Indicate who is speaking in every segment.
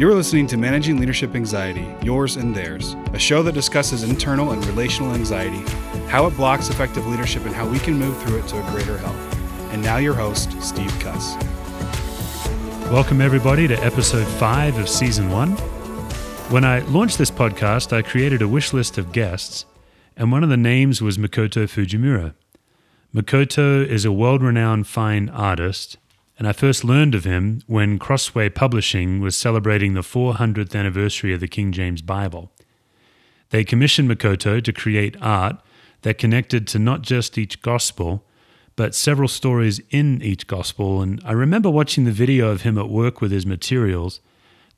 Speaker 1: You're listening to Managing Leadership Anxiety, Yours and Theirs, a show that discusses internal and relational anxiety, how it blocks effective leadership, and how we can move through it to a greater health. And now, your host, Steve Cuss.
Speaker 2: Welcome, everybody, to episode five of season one. When I launched this podcast, I created a wish list of guests, and one of the names was Makoto Fujimura. Makoto is a world renowned fine artist and I first learned of him when Crossway Publishing was celebrating the 400th anniversary of the King James Bible. They commissioned Makoto to create art that connected to not just each gospel, but several stories in each gospel. And I remember watching the video of him at work with his materials,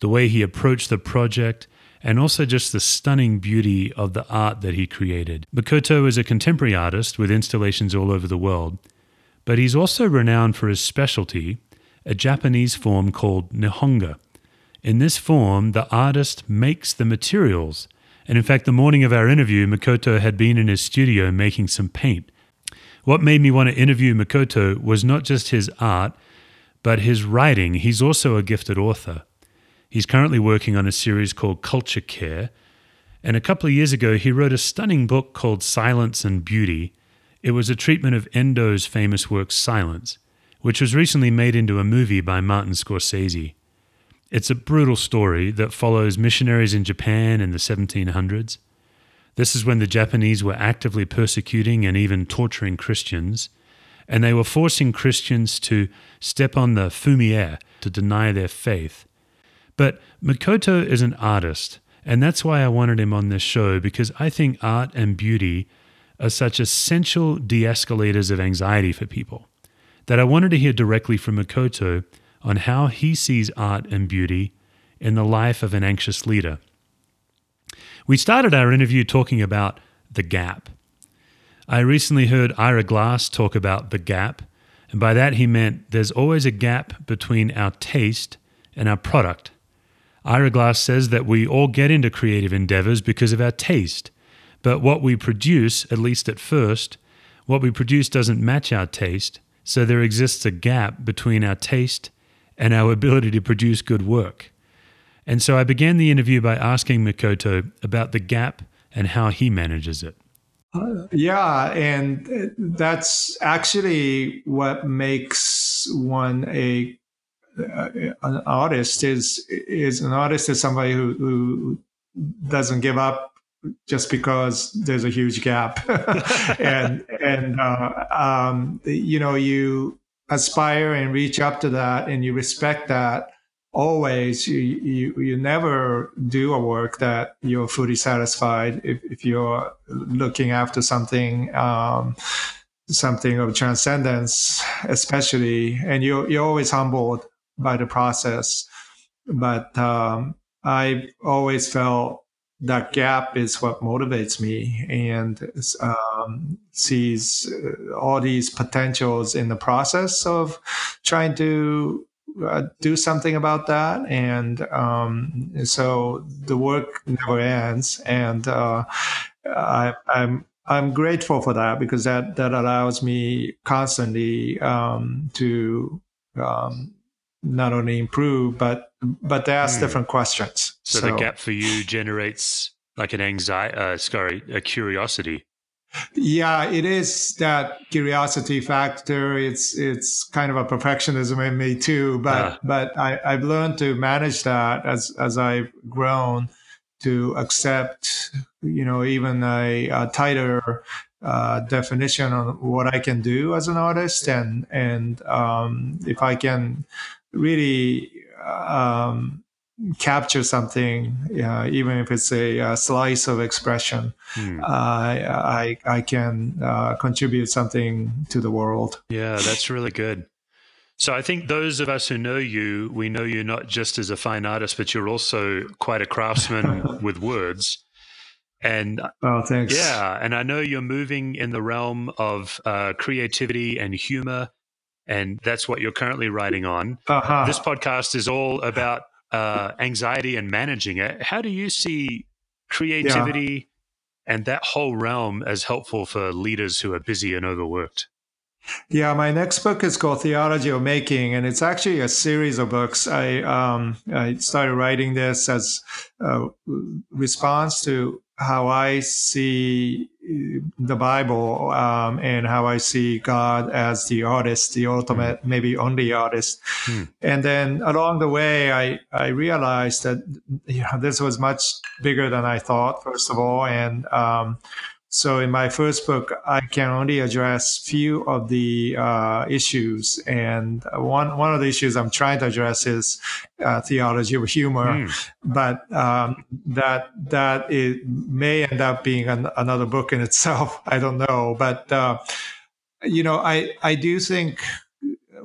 Speaker 2: the way he approached the project, and also just the stunning beauty of the art that he created. Makoto is a contemporary artist with installations all over the world but he's also renowned for his specialty, a Japanese form called Nihonga. In this form, the artist makes the materials. And in fact, the morning of our interview, Makoto had been in his studio making some paint. What made me want to interview Makoto was not just his art, but his writing. He's also a gifted author. He's currently working on a series called Culture Care. And a couple of years ago, he wrote a stunning book called Silence and Beauty it was a treatment of Endo's famous work Silence, which was recently made into a movie by Martin Scorsese. It's a brutal story that follows missionaries in Japan in the 1700s. This is when the Japanese were actively persecuting and even torturing Christians, and they were forcing Christians to step on the fumie to deny their faith. But Makoto is an artist, and that's why I wanted him on this show because I think art and beauty are such essential de escalators of anxiety for people that I wanted to hear directly from Makoto on how he sees art and beauty in the life of an anxious leader. We started our interview talking about the gap. I recently heard Ira Glass talk about the gap, and by that he meant there's always a gap between our taste and our product. Ira Glass says that we all get into creative endeavors because of our taste but what we produce, at least at first, what we produce doesn't match our taste, so there exists a gap between our taste and our ability to produce good work. And so I began the interview by asking Makoto about the gap and how he manages it.
Speaker 3: Uh, yeah, and that's actually what makes one a uh, an artist is is an artist is somebody who, who doesn't give up just because there's a huge gap. And and uh, um, you know you aspire and reach up to that and you respect that always. You, you you never do a work that you're fully satisfied if, if you're looking after something um, something of transcendence especially and you're, you're always humbled by the process. But um, i always felt that gap is what motivates me and um, sees all these potentials in the process of trying to uh, do something about that. And um, so the work never ends. And uh, I, I'm I'm grateful for that because that that allows me constantly um, to um, not only improve but but to ask mm. different questions.
Speaker 2: So, so, the gap for you generates like an anxiety, uh, sorry, a curiosity.
Speaker 3: Yeah, it is that curiosity factor. It's it's kind of a perfectionism in me too, but uh. but I, I've learned to manage that as as I've grown to accept, you know, even a, a tighter uh, definition on what I can do as an artist, and and um, if I can really um, capture something, uh, even if it's a, a slice of expression, hmm. uh, I, I can uh, contribute something to the world.
Speaker 2: Yeah, that's really good. So I think those of us who know you, we know you not just as a fine artist, but you're also quite a craftsman with words. And
Speaker 3: oh, thanks.
Speaker 2: Yeah, and I know you're moving in the realm of uh, creativity and humor and that's what you're currently writing on. Uh-huh. This podcast is all about uh, anxiety and managing it. How do you see creativity yeah. and that whole realm as helpful for leaders who are busy and overworked?
Speaker 3: Yeah, my next book is called Theology of Making, and it's actually a series of books. I um, I started writing this as a response to how I see the Bible um, and how I see God as the artist, the ultimate, mm. maybe only artist. Mm. And then along the way, I, I realized that you know, this was much bigger than I thought, first of all. And um, so in my first book, I can only address few of the uh, issues, and one one of the issues I'm trying to address is uh, theology of humor, mm. but um, that that it may end up being an, another book in itself. I don't know, but uh, you know, I I do think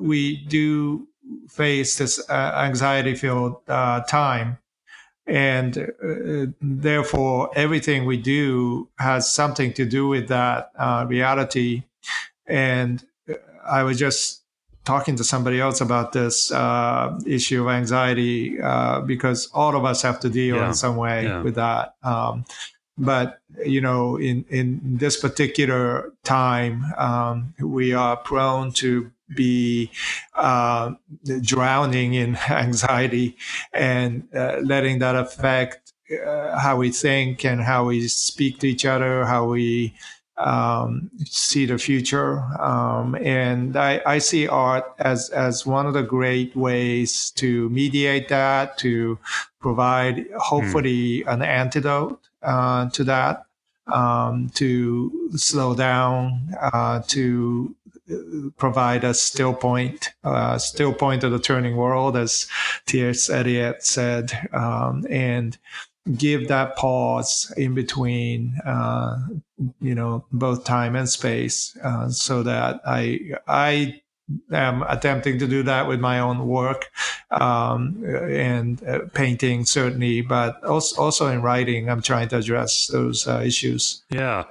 Speaker 3: we do face this uh, anxiety-filled uh, time and uh, therefore everything we do has something to do with that uh, reality and uh, i was just talking to somebody else about this uh, issue of anxiety uh, because all of us have to deal yeah. in some way yeah. with that um, but you know in in this particular time um, we are prone to be uh, drowning in anxiety and uh, letting that affect uh, how we think and how we speak to each other, how we um, see the future. Um, and I, I, see art as, as one of the great ways to mediate that, to provide hopefully mm. an antidote uh, to that. Um, to slow down, uh, to provide a still point, uh, still point of the turning world, as T.S. Eliot said, um, and give that pause in between, uh, you know, both time and space, uh, so that I I am attempting to do that with my own work um, and uh, painting certainly, but also also in writing, I'm trying to address those uh, issues.
Speaker 2: Yeah.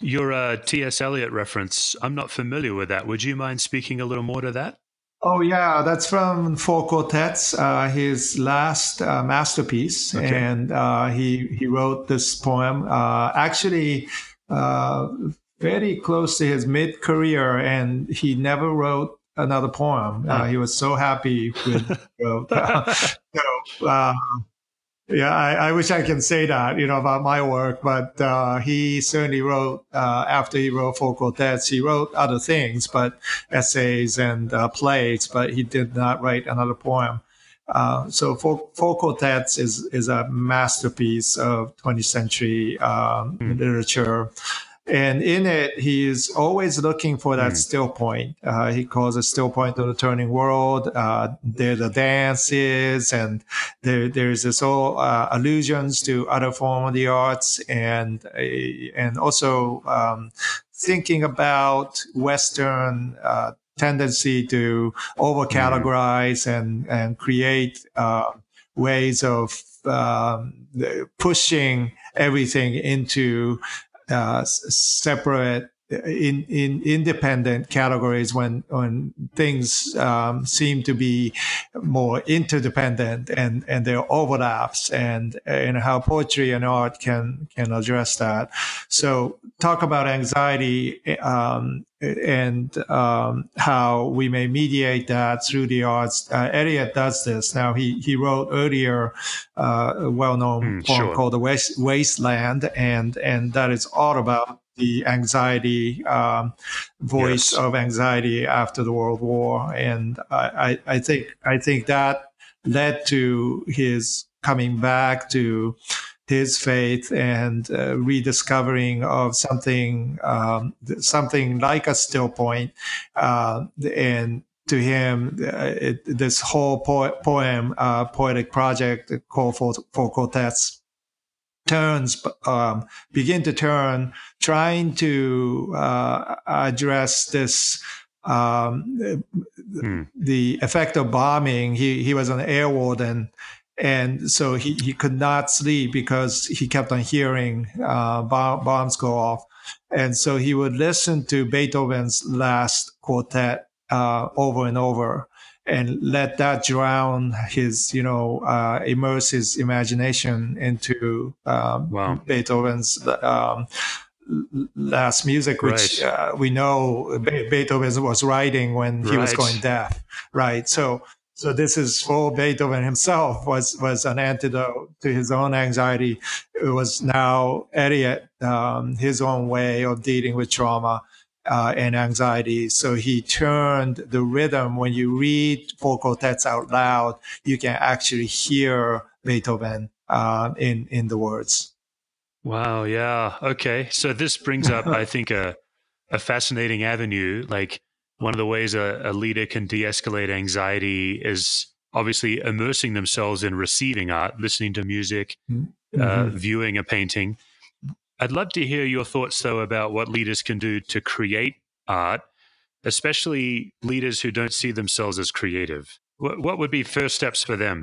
Speaker 2: Your uh, T.S. Eliot reference, I'm not familiar with that. Would you mind speaking a little more to that?
Speaker 3: Oh yeah, that's from Four Quartets, uh, his last uh, masterpiece, okay. and uh, he he wrote this poem uh, actually uh, very close to his mid career, and he never wrote another poem. Uh, he was so happy with. so, yeah, I, I, wish I can say that, you know, about my work, but uh, he certainly wrote, uh, after he wrote Four Quartets, he wrote other things, but essays and uh, plays, but he did not write another poem. Uh, so Four, Four Quartets is, is a masterpiece of 20th century mm. literature. And in it, he is always looking for that mm. still point. Uh, he calls it still point of the turning world. Uh, there the dances and there, there's this all uh, allusions to other form of the arts and, and also, um, thinking about Western, uh, tendency to over categorize mm. and, and create, uh, ways of, um, pushing everything into uh, separate in in independent categories when when things um, seem to be more interdependent and and there are overlaps and and how poetry and art can can address that so talk about anxiety um, and um, how we may mediate that through the arts. Uh, Eliot does this. Now, he, he wrote earlier uh, a well-known mm, poem sure. called The Waste, Wasteland, and, and that is all about the anxiety, um, voice yes. of anxiety after the World War. And I, I, I think, I think that led to his coming back to his faith and uh, rediscovering of something um, something like a still point uh, and to him uh, it, this whole po- poem uh, poetic project called for, Four Quartets turns um, begin to turn trying to uh, address this um, hmm. the effect of bombing he, he was an air warden and so he, he could not sleep because he kept on hearing uh, bombs go off. And so he would listen to Beethoven's last quartet uh, over and over and let that drown his, you know, uh, immerse his imagination into um, wow. Beethoven's um, last music, which
Speaker 2: Right.
Speaker 3: uh, we know Beethoven was writing when he was going deaf, right? So, so this is for Beethoven himself was was an antidote to his own anxiety. It was now Eliot um, his own way of dealing with trauma. Uh, and anxiety. So he turned the rhythm. When you read four quartets out loud, you can actually hear Beethoven uh, in in the words.
Speaker 2: Wow. Yeah. Okay. So this brings up, I think, a, a fascinating avenue. Like one of the ways a, a leader can de escalate anxiety is obviously immersing themselves in receiving art, listening to music, uh,
Speaker 3: Mhm.
Speaker 2: viewing a painting. I'd love to hear your thoughts, though, about what leaders can do to create art, especially leaders who don't see themselves as creative. What, what would be first steps for them?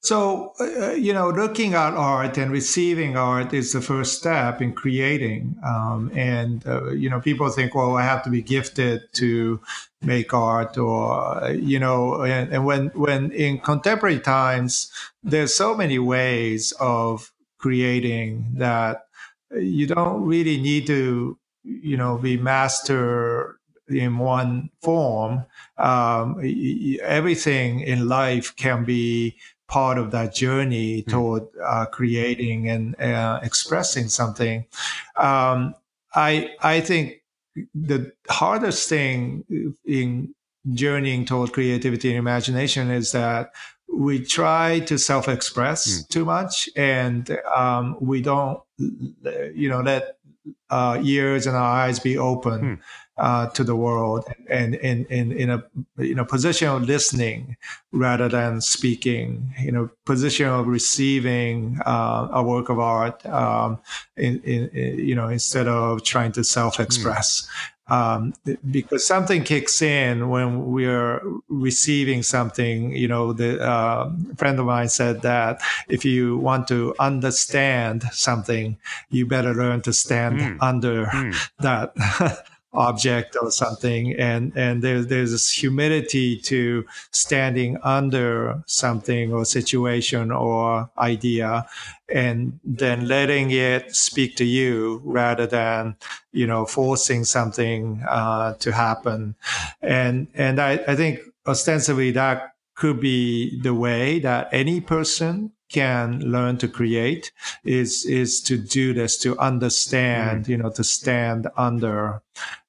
Speaker 3: So, uh, you know, looking at art and receiving art is the first step in creating. Um, and, uh, you know, people think, well, I have to be gifted to make art or, uh, you know, and, and when, when in contemporary times, there's so many ways of creating that you don't really need to, you know, be master in one form. Um, everything in life can be part of that journey toward uh, creating and uh, expressing something. Um, I I think the hardest thing in journeying toward creativity and imagination is that we try to self-express too much, and um, we don't, you know, let uh, ears and our eyes be open.
Speaker 2: Hmm.
Speaker 3: Uh, to the world and in, in, in a in a position of listening rather than speaking, you know, position of receiving uh, a work of art, um, in, in, in, you know, instead of trying to self-express. Um, because something kicks in when we're receiving something. You know, the uh, friend of mine said that if you want to understand something, you better learn to stand
Speaker 2: Mm.
Speaker 3: under
Speaker 2: Hmm.
Speaker 3: that object or something and and there's there's this humility to standing under something or situation or idea and then letting it speak to you rather than you know forcing something uh, to happen. And and I, I think ostensibly that could be the way that any person can learn to create is is to do this to understand mm-hmm. you know to stand under.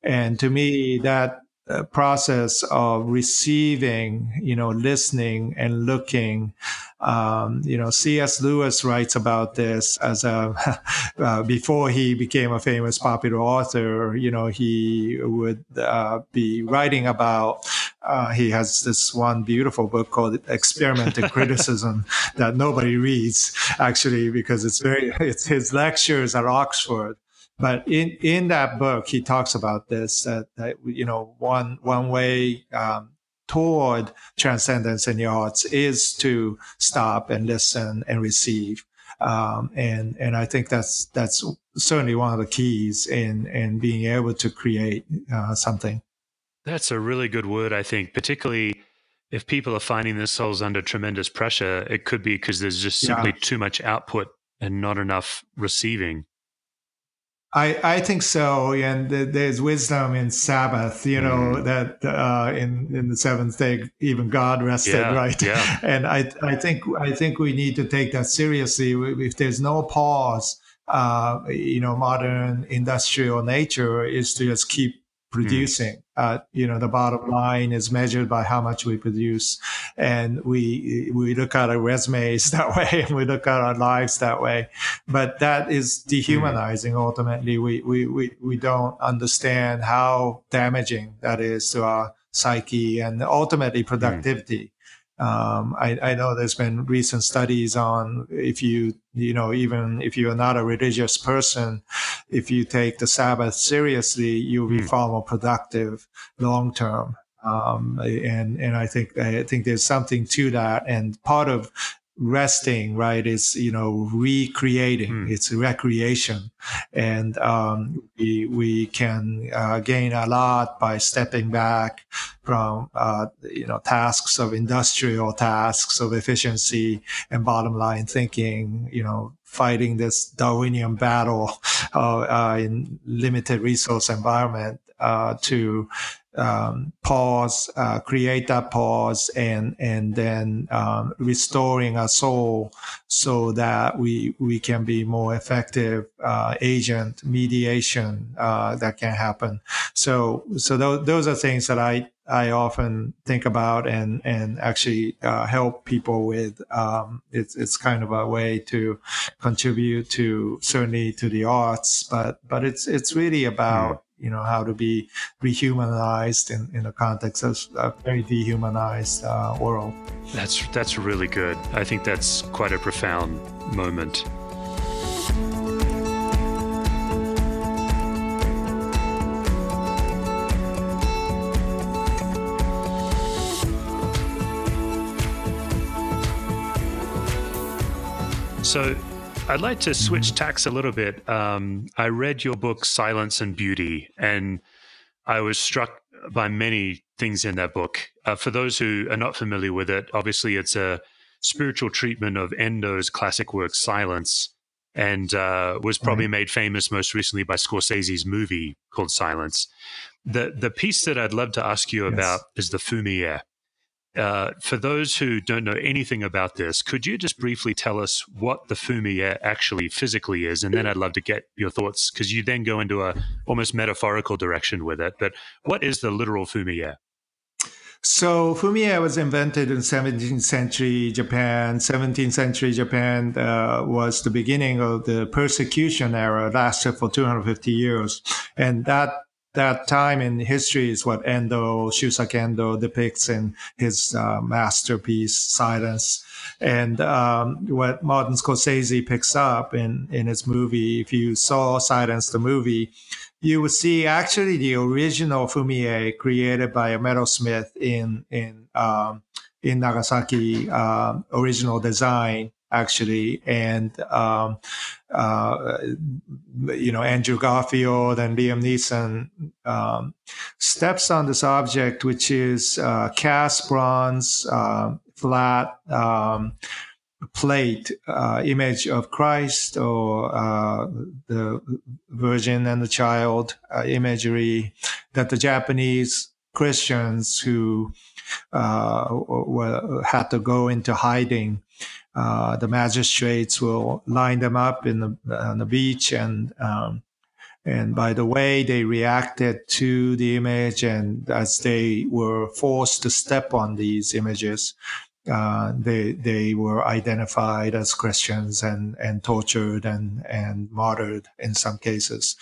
Speaker 3: And to me that uh, process of receiving you know listening and looking. Um, you know cs lewis writes about this as a uh, before he became a famous popular author you know he would uh, be writing about uh, he has this one beautiful book called experimental criticism that nobody reads actually because it's very it's his lectures at oxford but in in that book he talks about this that, that you know one one way um, toward transcendence in the arts is to stop and listen and receive um, and and I think that's that's certainly one of the keys in in being able to create uh, something.
Speaker 2: That's a really good word, I think, particularly if people are finding themselves under tremendous pressure. It could be because there's just
Speaker 3: Yeah.
Speaker 2: simply too much output and not enough receiving.
Speaker 3: I, I think so, and th- there's wisdom in Sabbath. You know
Speaker 2: Mm.
Speaker 3: that uh, in in the seventh day, even God rested,
Speaker 2: Yeah,
Speaker 3: right?
Speaker 2: yeah.
Speaker 3: And I I think I think we need to take that seriously. If there's no pause, uh, you know, modern industrial nature is to just keep producing. Hmm. Uh, you know, the bottom line is measured by how much we produce, and we we look at our resumes that way, and we look at our lives that way. But that is dehumanizing. Hmm. Ultimately, we we we we don't understand how damaging that is to our psyche and ultimately hmm. productivity. Um, I, I know there's been recent studies on if you, you know, even if you're not a religious person, if you take the Sabbath seriously, you'll be
Speaker 2: Hmm.
Speaker 3: far more productive long term. Um, and and I think I think there's something to that, and part of resting, right? It's, you know, recreating, mm. it's recreation. And um, we, we can uh, gain a lot by stepping back from, uh, you know, tasks of industrial tasks of efficiency and bottom line thinking, you know, fighting this Darwinian battle uh, uh in limited resource environment uh, to um, pause, uh, create that pause, and and then um, restoring our soul so that we we can be more effective uh, agent mediation uh, that can happen. So so th- those are things that I I often think about and and actually uh, help people with. Um, it's it's kind of a way to contribute to certainly to the arts, but but it's it's really about you know how to be rehumanized in, in the context of a very dehumanized uh, world.
Speaker 2: That's that's really good. I think that's quite a profound moment. So I'd like to switch tacks a little bit. Um, I read your book, Silence and Beauty, and I was struck by many things in that book. Uh, for those who are not familiar with it, obviously it's a spiritual treatment of Endo's classic work, Silence, and uh, was probably made famous most recently by Scorsese's movie called Silence. The the piece that I'd love to ask you yes. about is the Fumie. Uh, for those who don't know anything about this, could you just briefly tell us what the fumie actually physically is? And then I'd love to get your thoughts because you then go into a almost metaphorical direction with it. But what is the literal fumie?
Speaker 3: So fumie was invented in 17th century Japan. 17th century Japan uh, was the beginning of the persecution era, lasted for 250 years, and that that time in history is what Endo, Shusaku Endo depicts in his uh, masterpiece, Silence. And um, what Martin Scorsese picks up in, in his movie, if you saw Silence, the movie, you would see actually the original Fumie created by a metalsmith in, in, um, in Nagasaki, uh, original design actually, and um, uh, you know Andrew Garfield and Liam Neeson um, steps on this object, which is uh, cast bronze, uh, flat. Um, plate uh, image of Christ or uh, the Virgin and the Child uh, imagery that the Japanese Christians who uh, were, had to go into hiding uh, the magistrates will line them up in the on the beach and um, and by the way they reacted to the image and as they were forced to step on these images uh, they they were identified as Christians and and tortured and and martyred in some cases.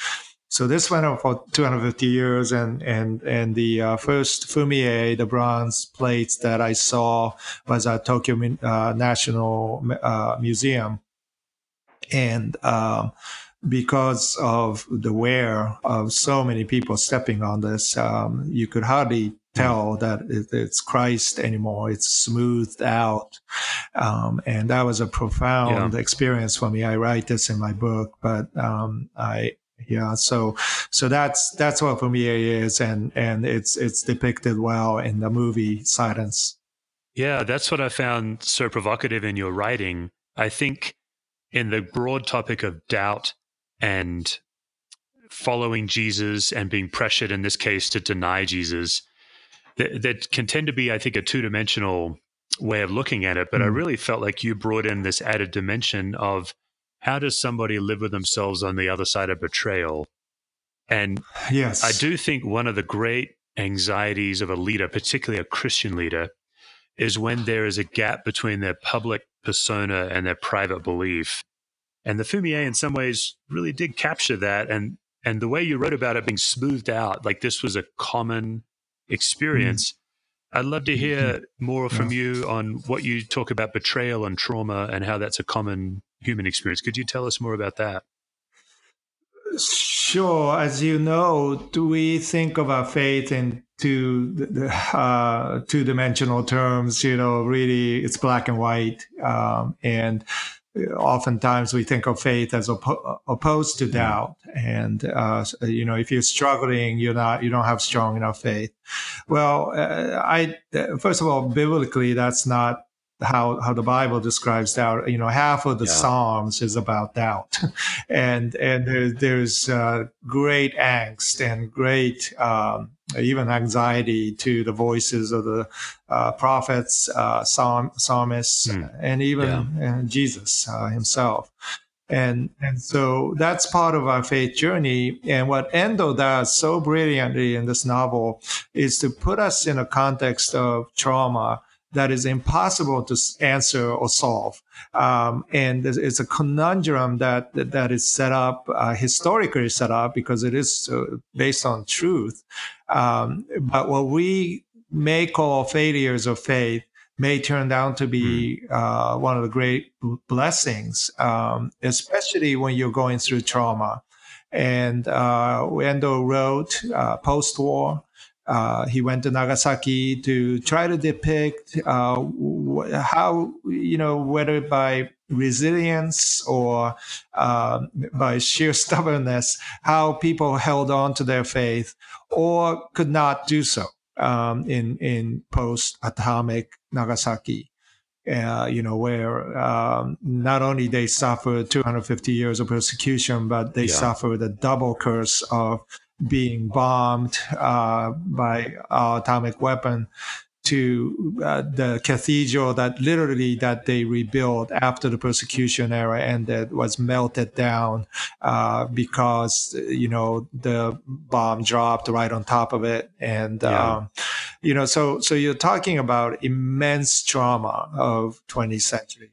Speaker 3: So this went on for 250 years, and and and the uh, first fumie, the bronze plates that I saw, was at Tokyo uh, National uh, Museum, and um, because of the wear of so many people stepping on this, um, you could hardly tell that it's Christ anymore. It's smoothed out. Um, and that was a profound yeah. experience for me. I write this in my book, but um, I, yeah so so that's that's what fumie is and and it's it's depicted well in the movie silence
Speaker 2: yeah that's what i found so provocative in your writing i think in the broad topic of doubt and following jesus and being pressured in this case to deny jesus that, that can tend to be i think a two-dimensional way of looking at it but mm. i really felt like you brought in this added dimension of how does somebody live with themselves on the other side of betrayal? And yes, I do think one of the great anxieties of a leader, particularly a Christian leader, is when there is a gap between their public persona and their private belief. And the Fumie, in some ways, really did capture that. And and the way you wrote about it being smoothed out, like this was a common experience. Mm. I'd love to hear more from you on what you talk about betrayal and trauma and how that's a common human experience. Could you tell us more about that?
Speaker 3: Sure. As you know, do we think of our faith in two uh, two dimensional terms? You know, really, it's black and white, um, and oftentimes we think of faith as op- opposed to doubt and uh, you know if you're struggling you're not you don't have strong enough faith well uh, i first of all biblically that's not how how the Bible describes doubt. You know, half of the yeah. Psalms is about doubt, and and there, there's uh, great angst and great um, even anxiety to the voices of the uh, prophets, uh, psalm, psalmists, mm. and even yeah. Jesus uh, himself. And and so that's part of our faith journey. And what Endo does so brilliantly in this novel is to put us in a context of trauma that is impossible to answer or solve. Um, and it's a conundrum that that is set up uh, historically set up because it is uh, based on truth. Um, but what we may call failures of faith may turn out to be hmm. uh, one of the great blessings, um, especially when you're going through trauma. And uh, Endo wrote uh, post-war uh, he went to Nagasaki to try to depict uh, how, you know, whether by resilience or uh, by sheer stubbornness, how people held on to their faith or could not do so um, in in post atomic Nagasaki. Uh, you know, where um, not only they suffered 250 years of persecution, but they yeah. suffered a double curse of being bombed uh, by atomic weapon to uh, the cathedral that literally that they rebuilt after the persecution era ended was melted down uh, because you know the bomb dropped right on top of it and yeah. um, you know so so you're talking about immense trauma of 20th century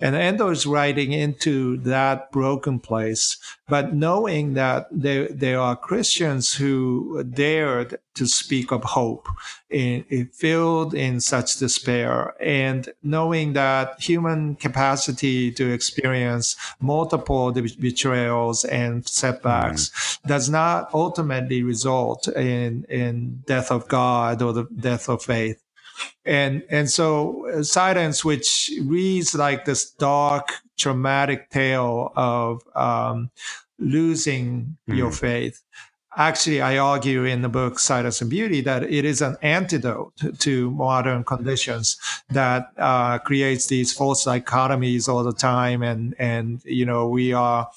Speaker 3: and Endo is writing into that broken place, but knowing that there, there are Christians who dared to speak of hope, in, in, filled in such despair, and knowing that human capacity to experience multiple betrayals and setbacks mm. does not ultimately result in, in death of God or the death of faith and and so uh, silence which reads like this dark traumatic tale of um, losing mm. your faith. Actually i argue in the book silence and beauty that it is an antidote to modern conditions that uh, creates these false dichotomies all the time. And and you know we are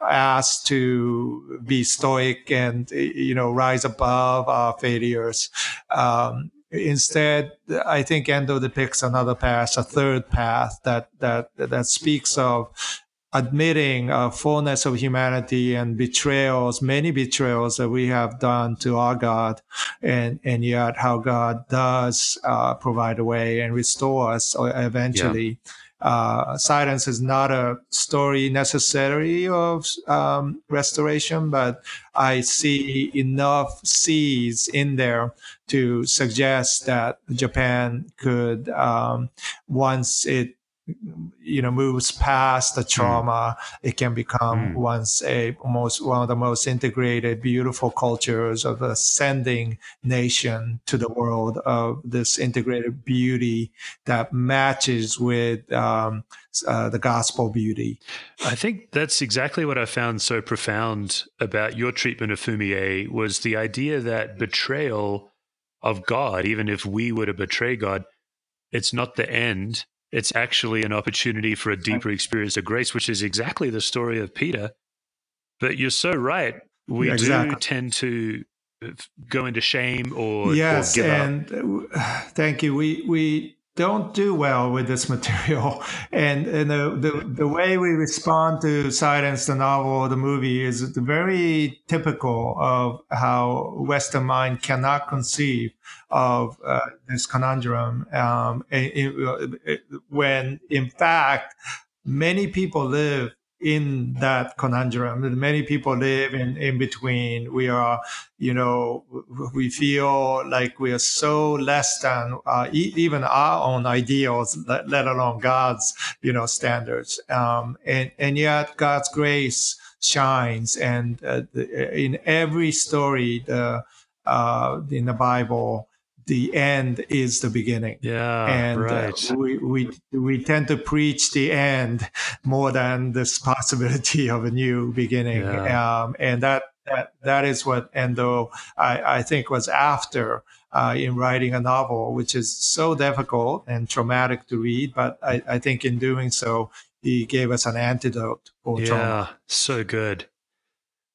Speaker 3: asked to be stoic and you know rise above our failures. Um, Instead, I think Endo depicts another path, a third path that that that speaks of admitting a fullness of humanity and betrayals, many betrayals that we have done to our God, and and yet how God does uh, provide a way and restore us eventually. Yeah uh, silence is not a story necessarily of um, restoration, but I see enough seeds in there to suggest that Japan could, um, once it you know moves past the hmm. trauma mm. it can become mm. once a most one of the most integrated beautiful cultures of a sending nation to the world of this integrated beauty that matches with um, uh, the gospel beauty
Speaker 2: i think that's exactly what i found so profound about your treatment of fumie was the idea that betrayal of god even if we were to betray god it's not the end it's actually an opportunity for a deeper experience of grace, which is exactly the story of Peter. But you're so right. We exactly. do tend to uh, go into shame or,
Speaker 3: yes,
Speaker 2: or
Speaker 3: and up. thank you. We we don't do well with this material. And, and the, the, the, way we respond to Silence, the novel, or the movie is very typical of how Western mind cannot conceive of uh, this conundrum. Um, it, it, when in fact, many people live in that conundrum. Many people live in, in between. We are, you know, we feel like we are so less than uh, even our own ideals, let, let, alone God's, you know, standards. Um, and, and yet God's grace shines. And uh, in every story the, uh, in the Bible, the end is the beginning.
Speaker 2: Yeah,
Speaker 3: and
Speaker 2: right.
Speaker 3: uh, we, we we tend to preach the end more than this possibility of a new beginning.
Speaker 2: Yeah.
Speaker 3: Um, and that, that that is what Endo I, I think was after uh, in writing a novel, which is so difficult and traumatic to read. But I, I think in doing so, he gave us an antidote for
Speaker 2: yeah,
Speaker 3: trauma.
Speaker 2: so good.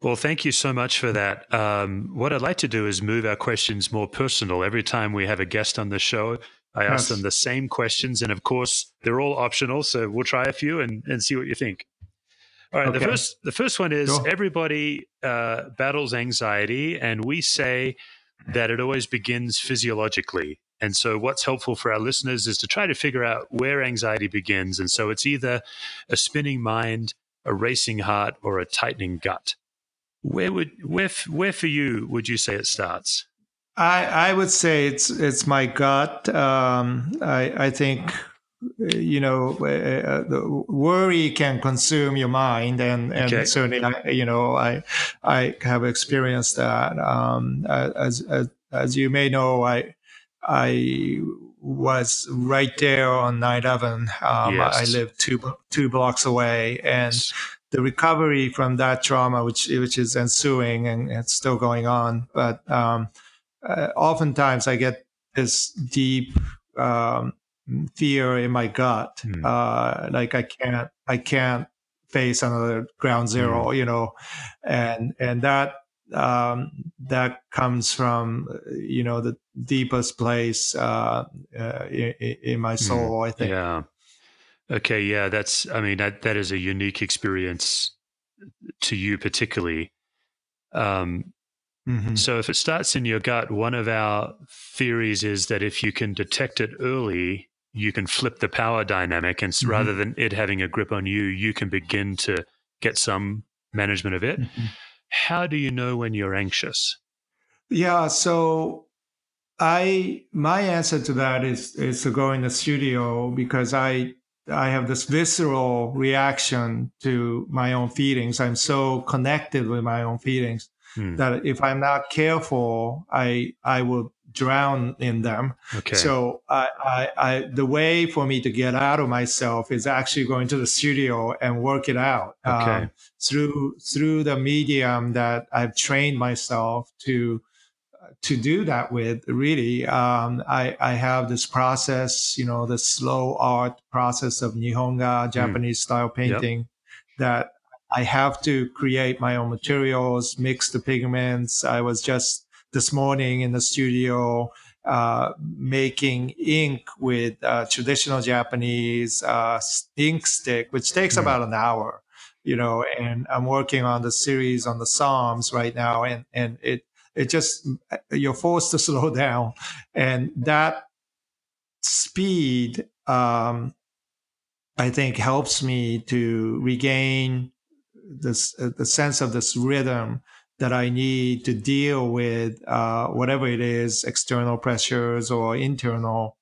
Speaker 2: Well, thank you so much for that. Um, what I'd like to do is move our questions more personal. Every time we have a guest on the show, I ask
Speaker 3: Yes.
Speaker 2: them the same questions. And of course, they're all optional. So we'll try a few and, and see what you think. All right. The first the first one is everybody uh, battles anxiety, and we say that it always begins physiologically. And so, what's helpful for our listeners is to try to figure out where anxiety begins. And so, it's either a spinning mind, a racing heart, or a tightening gut. Where would where where for you would you say it starts?
Speaker 3: I, I would say it's it's my gut. Um, I I think uh, you know uh, the worry can consume your mind, and and
Speaker 2: Okay.
Speaker 3: certainly I, you know I I have experienced that. Um, as as as you may know, I I was right there on 9/11. Um,
Speaker 2: Yes.
Speaker 3: I lived two two blocks away, and the recovery from that trauma, which which is ensuing and it's still going on, but um, uh, oftentimes I get this deep um, fear in my gut,
Speaker 2: Hmm.
Speaker 3: uh, like I can't I can't face another ground zero, you know, and and that um, that comes from you know the deepest place uh, uh, in, in my soul. I think.
Speaker 2: Yeah. Okay. Yeah. That's. I mean, that that is a unique experience to you, particularly. Um,
Speaker 3: Mhm.
Speaker 2: So, if it starts in your gut, one of our theories is that if you can detect it early, you can flip the power dynamic. And s
Speaker 3: Mhm.
Speaker 2: rather than it having a grip on you, you can begin to get some management of it.
Speaker 3: Mhm.
Speaker 2: How do you know when you're anxious?
Speaker 3: Yeah, so I my answer to that is is to go in the studio because I I have this visceral reaction to my own feelings. I'm so connected with my own feelings
Speaker 2: Hmm.
Speaker 3: that if I'm not careful, I I will drown in them.
Speaker 2: Okay.
Speaker 3: So I, I, I, the way for me to get out of myself is actually going to the studio and work it out
Speaker 2: Okay.
Speaker 3: um, through through the medium that I've trained myself to to do that with. Really, um, I, I have this process, you know, the slow art process of Nihonga Japanese style painting that I have to create my own materials, mix the pigments. I was just this morning in the studio uh, making ink with uh, traditional Japanese uh, ink stick, which takes
Speaker 2: Hmm.
Speaker 3: about an hour, you know. And I'm working on the series on the Psalms right now, and and it it just you're forced to slow down, and that speed, um, I think, helps me to regain this uh, the sense of this rhythm that I need to deal with uh, whatever it is, external pressures or internal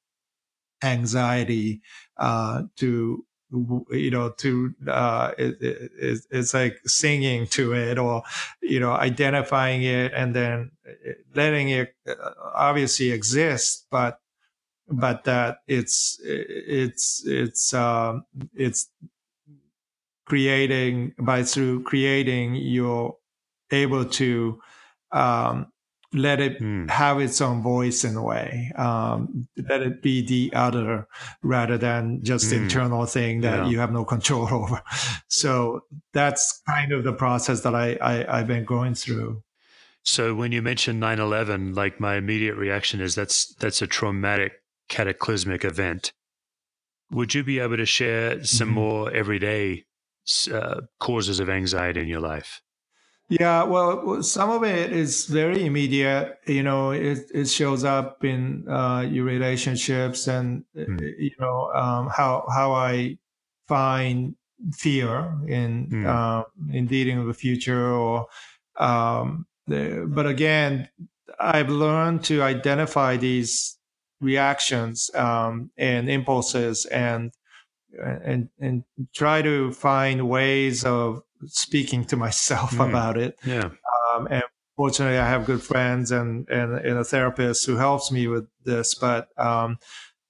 Speaker 3: anxiety. Uh, to you know, to uh, it, it, it's like singing to it, or you know, identifying it and then letting it uh, obviously exist, but but that it's it's it's um, it's creating by through creating you're able to um, let it
Speaker 2: Hmm.
Speaker 3: have its own voice in a way um, let it be the other rather than just
Speaker 2: Hmm.
Speaker 3: internal thing that
Speaker 2: Yeah.
Speaker 3: you have no control over so that's kind of the process that I, I i've been going through
Speaker 2: So when you mention 9/11, like my immediate reaction is that's that's a traumatic cataclysmic event. Would you be able to share some
Speaker 3: Mhm.
Speaker 2: more everyday uh, causes of anxiety in your life?
Speaker 3: Yeah, well, some of it is very immediate. You know, it, it shows up in uh, your relationships and
Speaker 2: Hmm.
Speaker 3: you know um, how how I find fear in
Speaker 2: Hmm.
Speaker 3: uh, in dealing with the future. Or, um, the, but again, I've learned to identify these reactions um, and impulses and and and try to find ways of speaking to myself
Speaker 2: Mm.
Speaker 3: about it.
Speaker 2: Yeah.
Speaker 3: Um, and fortunately, I have good friends and, and, and a therapist who helps me with this. But um,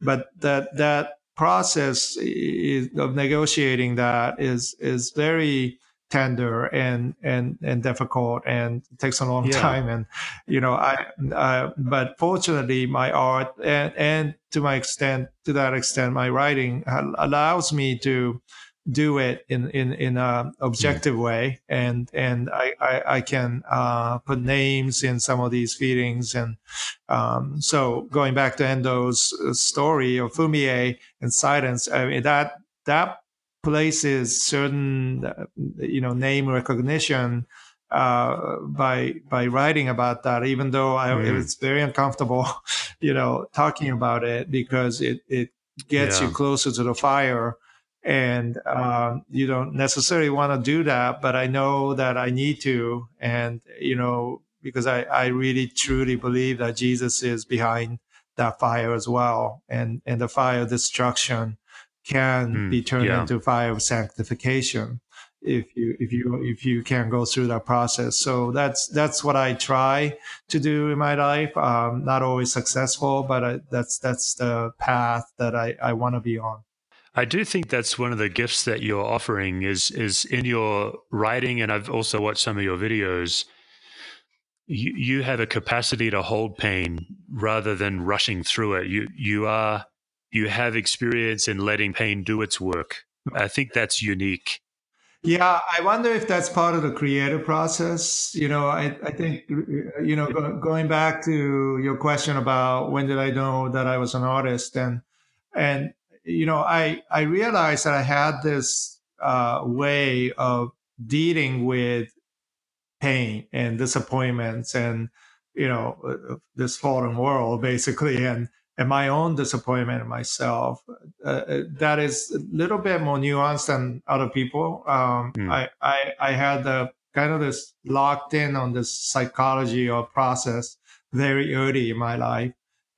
Speaker 3: but that that process is, of negotiating that is is very tender and and and difficult and takes a long
Speaker 2: Yeah.
Speaker 3: time and you know i uh, but fortunately my art and and to my extent to that extent my writing allows me to do it in in in a objective way and and i i, I can uh, put names in some of these feelings and um, so going back to endo's uh, story of fumie and silence i mean that that places certain uh, you know name recognition uh, by by writing about that even though I,
Speaker 2: Mm.
Speaker 3: it's very uncomfortable you know talking about it because it it gets
Speaker 2: Yeah.
Speaker 3: you closer to the fire and um, you don't necessarily want to do that but i know that i need to. And you know because i i really truly believe that jesus is behind that fire as well. And and the fire of destruction can
Speaker 2: Mm,
Speaker 3: be turned
Speaker 2: yeah.
Speaker 3: into fire of sanctification if you if you if you can go through that process. So that's that's what i try to do in my life. Um, not always successful but I, that's that's the path that i i want to be on
Speaker 2: I do think that's one of the gifts that you're offering is is in your writing, and I've also watched some of your videos. You you have a capacity to hold pain rather than rushing through it. You you are you have experience in letting pain do its work. I think that's unique.
Speaker 3: Yeah, I wonder if that's part of the creative process. You know, I, I think, you know, go, going back to your question about when did I know that I was an artist and, and, you know, I, I realized that I had this uh, way of dealing with pain and disappointments and, you know, uh, this fallen world basically. And, and my own disappointment in myself uh, that is a little bit more nuanced than other people. Um,
Speaker 2: Hmm.
Speaker 3: I, I I had the kind of this locked in on this psychology or process very early in my life,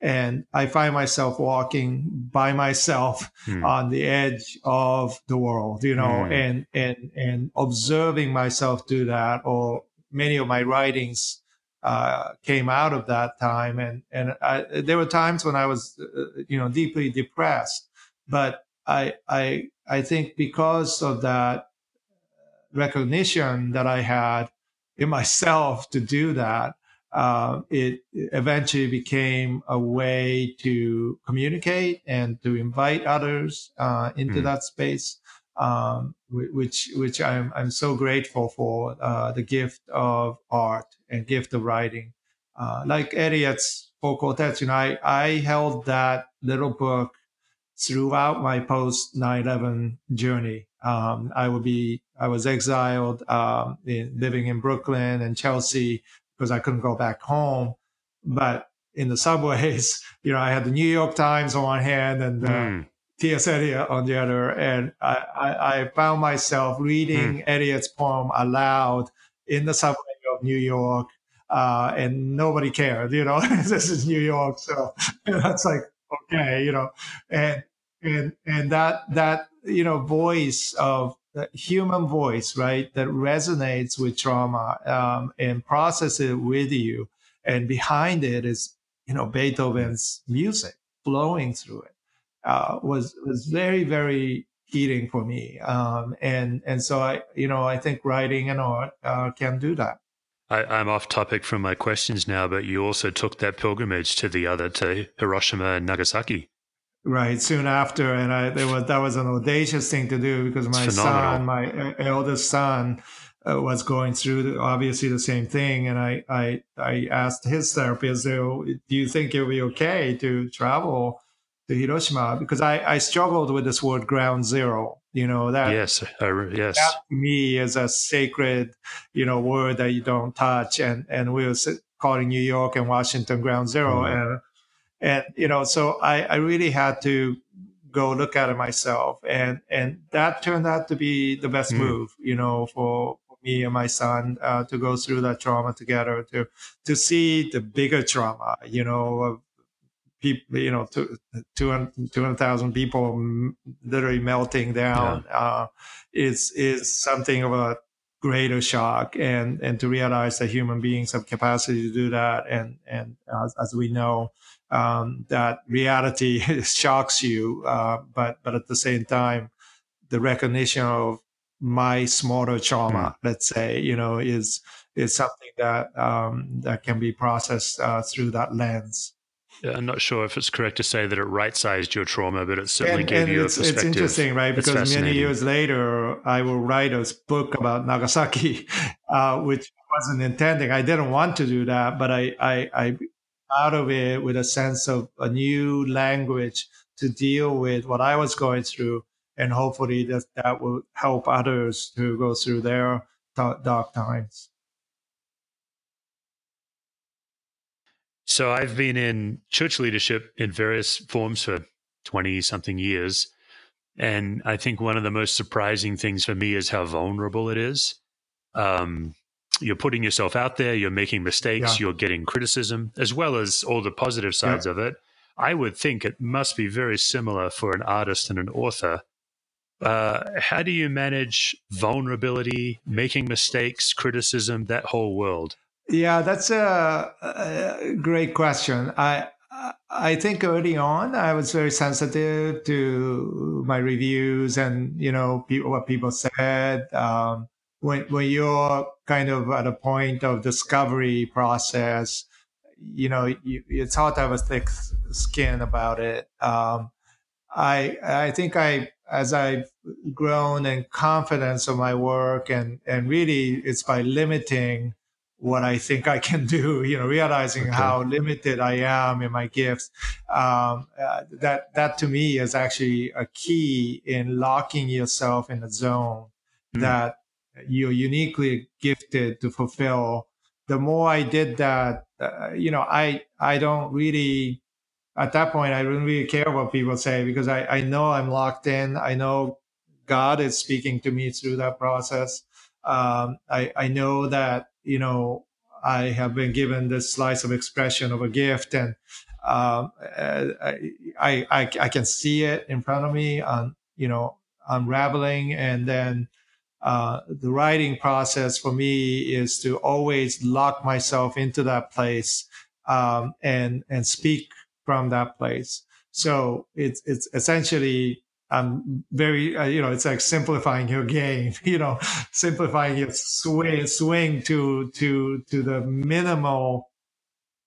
Speaker 3: and I find myself walking by myself
Speaker 2: Hmm.
Speaker 3: on the edge of the world, you know,
Speaker 2: Hmm.
Speaker 3: and and and observing myself do that, or many of my writings uh, came out of that time, and and I, there were times when I was, uh, you know, deeply depressed, but I I I think because of that recognition that I had in myself to do that, uh, it eventually became a way to communicate and to invite others uh, into
Speaker 2: Mm.
Speaker 3: that space, um, which which I'm I'm so grateful for uh, the gift of art and gift of writing. Uh, like Eliot's Four Quartets, you know, I, I held that little book throughout my post 9/11 journey. Um, I would be I was exiled, um, in, living in Brooklyn and Chelsea because I couldn't go back home. But in the subways, you know, I had the New York Times on one hand and uh,
Speaker 2: Hmm.
Speaker 3: T.S. Eliot on the other, and I, I, I found myself reading Eliot's poem aloud in the subway of New York, uh, and nobody cared. You know, this is New York, so that's like okay, you know, and and and that that you know voice of the human voice, right, that resonates with trauma um, and processes it with you, and behind it is you know Beethoven's music flowing through it uh, was was very very healing for me. Um, and and so i you know i think writing and art uh, can do that.
Speaker 2: I, I'm off topic from my questions now, but you also took that pilgrimage to the other, to Hiroshima and Nagasaki.
Speaker 3: Right soon after and i there was that was an audacious thing to do because my son my uh, eldest son uh, was going through the, obviously the same thing and i i i asked his therapist "So, do you think it would be okay to travel to hiroshima because i i struggled with this word ground zero you know that
Speaker 2: yes, I, yes.
Speaker 3: that to me is a sacred, you know, word that you don't touch. And and we were calling New York and Washington ground 0
Speaker 2: Mhm.
Speaker 3: and and you know, so I I really had to go look at it myself, and and that turned out to be the best
Speaker 2: Mm.
Speaker 3: move, you know, for. Me and my son uh, to go through that trauma together, to to see the bigger trauma, you know, of people, you know, two, 200 200,000 people literally melting down, uh, is is something of a greater shock and and to realize that human beings have capacity to do that and and as, as we know um, that reality shocks you uh, but but at the same time the recognition of my smaller trauma mm. let's say you know is is something that um, that can be processed uh, through that lens
Speaker 2: I'm not sure if it's correct to say that it right sized your trauma, but it certainly and, gave and you
Speaker 3: it's,
Speaker 2: a perspective.
Speaker 3: It's interesting, right? Because many years later, I will write a book about Nagasaki, uh, which wasn't intending. I didn't want to do that, but I, I, I out of it with a sense of a new language to deal with what I was going through. And hopefully that, that will help others to go through their dark times.
Speaker 2: So I've been in church leadership in various forms for 20 something years. And I think one of the most surprising things for me is how vulnerable it is. Um, you're putting yourself out there, you're making mistakes, yeah. you're getting criticism, as well as all the positive sides yeah. of it. I would think it must be very similar for an artist and an author. Uh, how do you manage vulnerability, making mistakes, criticism, that whole world?
Speaker 3: Yeah, that's a, a, great question. I I think early on I was very sensitive to my reviews and you know people, what people said. Um, when when you're kind of at a point of discovery process, you know you, it's hard to have a thick skin about it. Um, I I think I as I've grown in confidence of my work and and really it's by limiting what I think I can do, you know, realizing okay. how limited I am in my gifts. Um, uh, that, that to me is actually a key in locking yourself in a zone mm. that you're uniquely gifted to fulfill. The more I did that, uh, you know, I, I don't really, at that point, I don't really care what people say because I, I know I'm locked in. I know God is speaking to me through that process. Um, I, I know that you know, I have been given this slice of expression of a gift and um, I, I, I, can see it in front of me on, you know, unraveling. And then uh, the writing process for me is to always lock myself into that place um, and, and speak from that place. So it's, it's essentially I'm very, uh, you know, it's like simplifying your game, you know, simplifying your swing, swing to, to, to the minimal,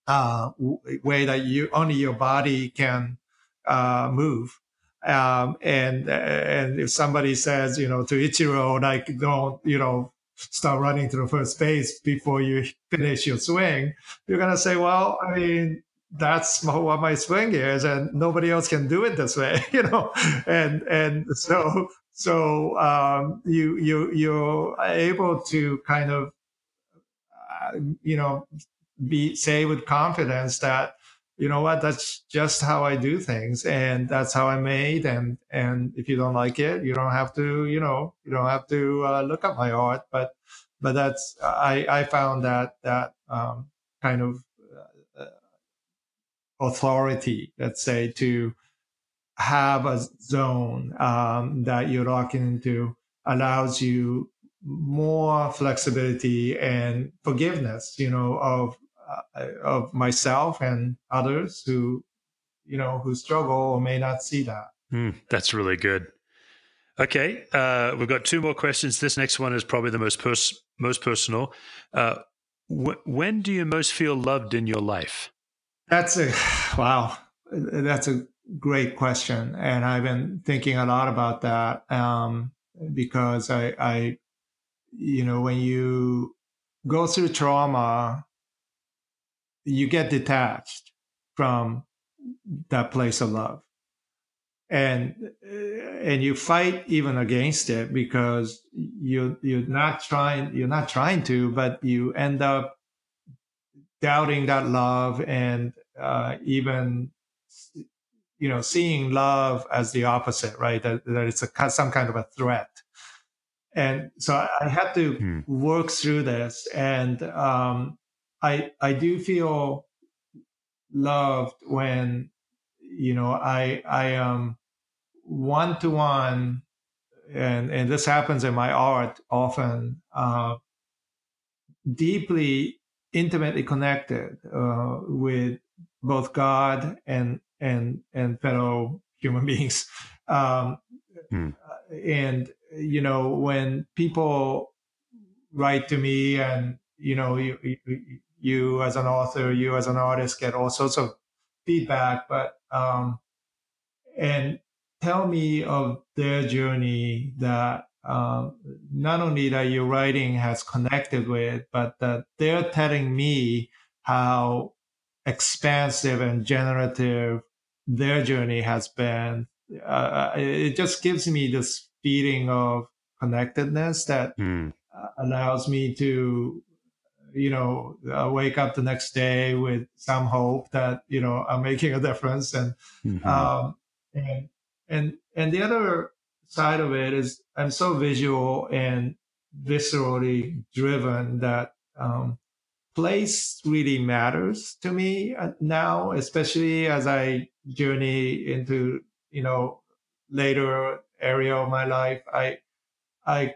Speaker 3: uh, way that you, only your body can, uh, move. Um, and, and if somebody says, you know, to Ichiro, like, don't, you know, start running to the first base before you finish your swing, you're to say, well, I mean, that's what my swing is and nobody else can do it this way you know? And and so so um, you you you're able to kind of uh, you know be say with confidence that you know what? That's just how i do things and that's how i made and and if you don't like it you don't have to you know you don't have to uh, look at my art but but that's i i found that that um, kind of authority, let's say, to have a zone um, that you're locking into allows you more flexibility and forgiveness, you know, of uh, of myself and others who, you know, who struggle or may not see that.
Speaker 2: Mm, that's really good. Okay, uh, we've got two more questions. This next one is probably the most pers- most personal. Uh, wh- when do you most feel loved in your life?
Speaker 3: That's a wow. That's a great question, and I've been thinking a lot about that um, because I, I, you know, when you go through trauma, you get detached from that place of love, and and you fight even against it because you you're not trying you're not trying to, but you end up doubting that love and uh, even you know seeing love as the opposite right? That, that it's a some kind of a threat. And so i, I had to hmm. work through this and um, i i do feel loved when you know i i am one to one and and this happens in my art often, uh, deeply, intimately connected uh, with both God and and and fellow human beings. Um, hmm. And you know, when people write to me, and you know, you, you, you as an author, you as an artist, get all sorts of feedback, but um, and tell me of their journey that um, not only that your writing has connected with, but that they're telling me how expansive and generative their journey has been. Uh, it just gives me this feeling of connectedness that mm. allows me to you know uh, wake up the next day with some hope that you know i'm making a difference and mm-hmm. um, and and and the other side of it is i'm so visual and viscerally driven that um, place really matters to me uh, now especially as i journey into you know later area of my life i i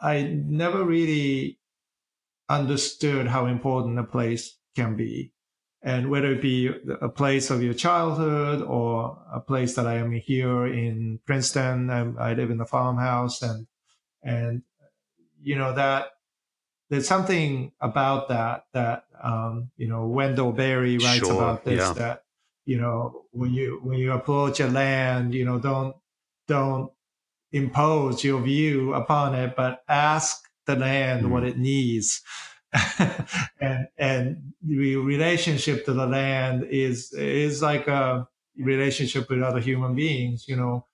Speaker 3: i never really understood how important a place can be. And whether it be a place of your childhood or a place that I am here in Princeton, I, I live in a farmhouse and, and, you know, that there's something about that, that, um, you know, Wendell Berry writes sure, about this, yeah. that, you know, when you, when you approach a land, you know, don't, don't impose your view upon it, but ask the land mm. what it needs. and and the relationship to the land is is like a relationship with other human beings. You know,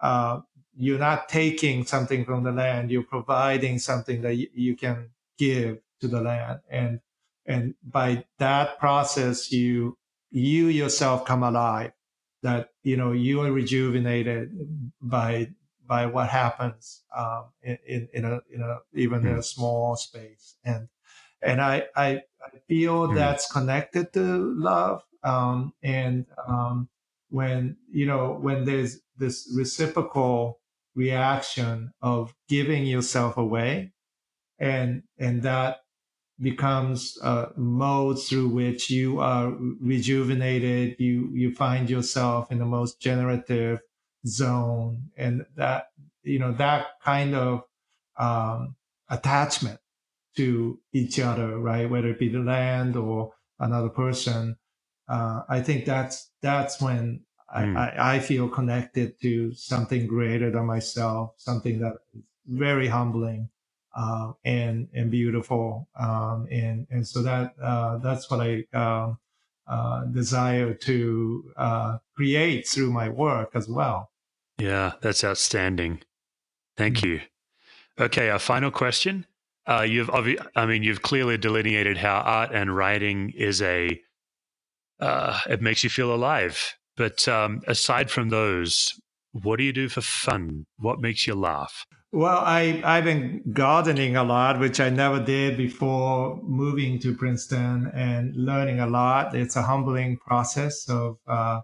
Speaker 3: uh, you're not taking something from the land; you're providing something that y- you can give to the land, and and by that process, you you yourself come alive. That you know you are rejuvenated by by what happens um, in, in a in a even mm. in a hmm. small space and and I I, I feel mm. that's connected to love um, and um, when you know when there's this reciprocal reaction of giving yourself away and and that becomes a mode through which you are rejuvenated you you find yourself in the most generative zone and that you know that kind of um, attachment to each other right whether it be the land or another person uh, i think that's that's when mm. I, I, feel connected to something greater than myself something that is very humbling uh, and and beautiful um, and and so that uh, that's what i um, uh, desire to uh, create through my work as well
Speaker 2: yeah, that's outstanding. Thank mm-hmm. you. Okay, our final question. Uh, you've, obvi- I mean, you've clearly delineated how art and writing is a, uh, it makes you feel alive. But um, aside from those, what do you do for fun? What makes you laugh?
Speaker 3: Well, I, I've been gardening a lot, which I never did before moving to Princeton and learning a lot. It's a humbling process of uh,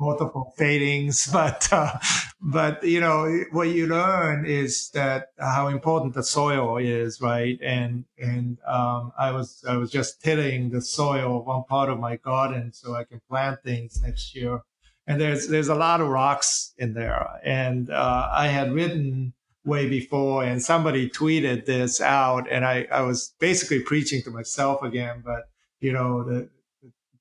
Speaker 3: multiple failings, but uh, but you know what you learn is that how important the soil is, right? And and um, I was I was just tilling the soil one part of my garden so I can plant things next year. And there's there's a lot of rocks in there, and uh, I had written way before, and somebody tweeted this out, and I I was basically preaching to myself again, but you know the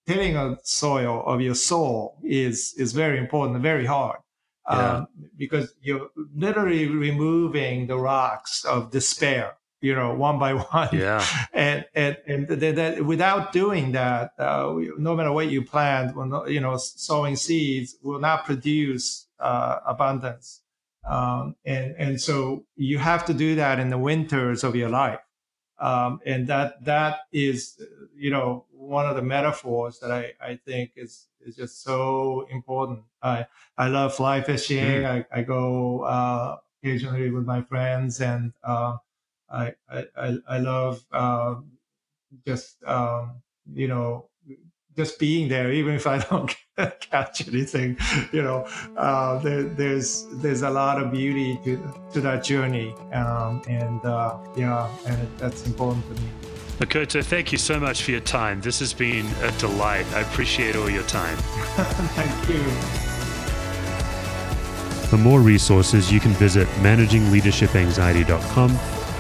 Speaker 3: tilling of soil of your soul is is very important, very hard. Yeah. Um, because you're literally removing the rocks of despair, you know, one by one.
Speaker 2: Yeah.
Speaker 3: And and and that without doing that, uh, no matter what you plant, you know, sowing seeds will not produce uh, abundance. Um, and and so you have to do that in the winters of your life. Um, and that that is you know one of the metaphors that I, I think is is just so important. I I love fly fishing. I, I go uh, occasionally with my friends, and uh, I, I I love uh, just um, you know just being there, even if I don't catch anything, you know, uh, there, there's there's a lot of beauty to, to that journey, um, and uh, yeah, and that's important to me.
Speaker 2: Makoto, thank you so much for your time. This has been a delight. I appreciate all your time.
Speaker 3: Thank you.
Speaker 2: For more resources, you can visit managingleadershipanxiety.com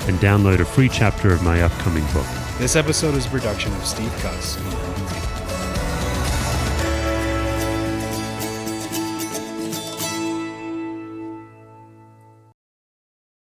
Speaker 2: and download a free chapter of my upcoming book.
Speaker 1: This episode is a production of Steve Cuss and Brendan Reed.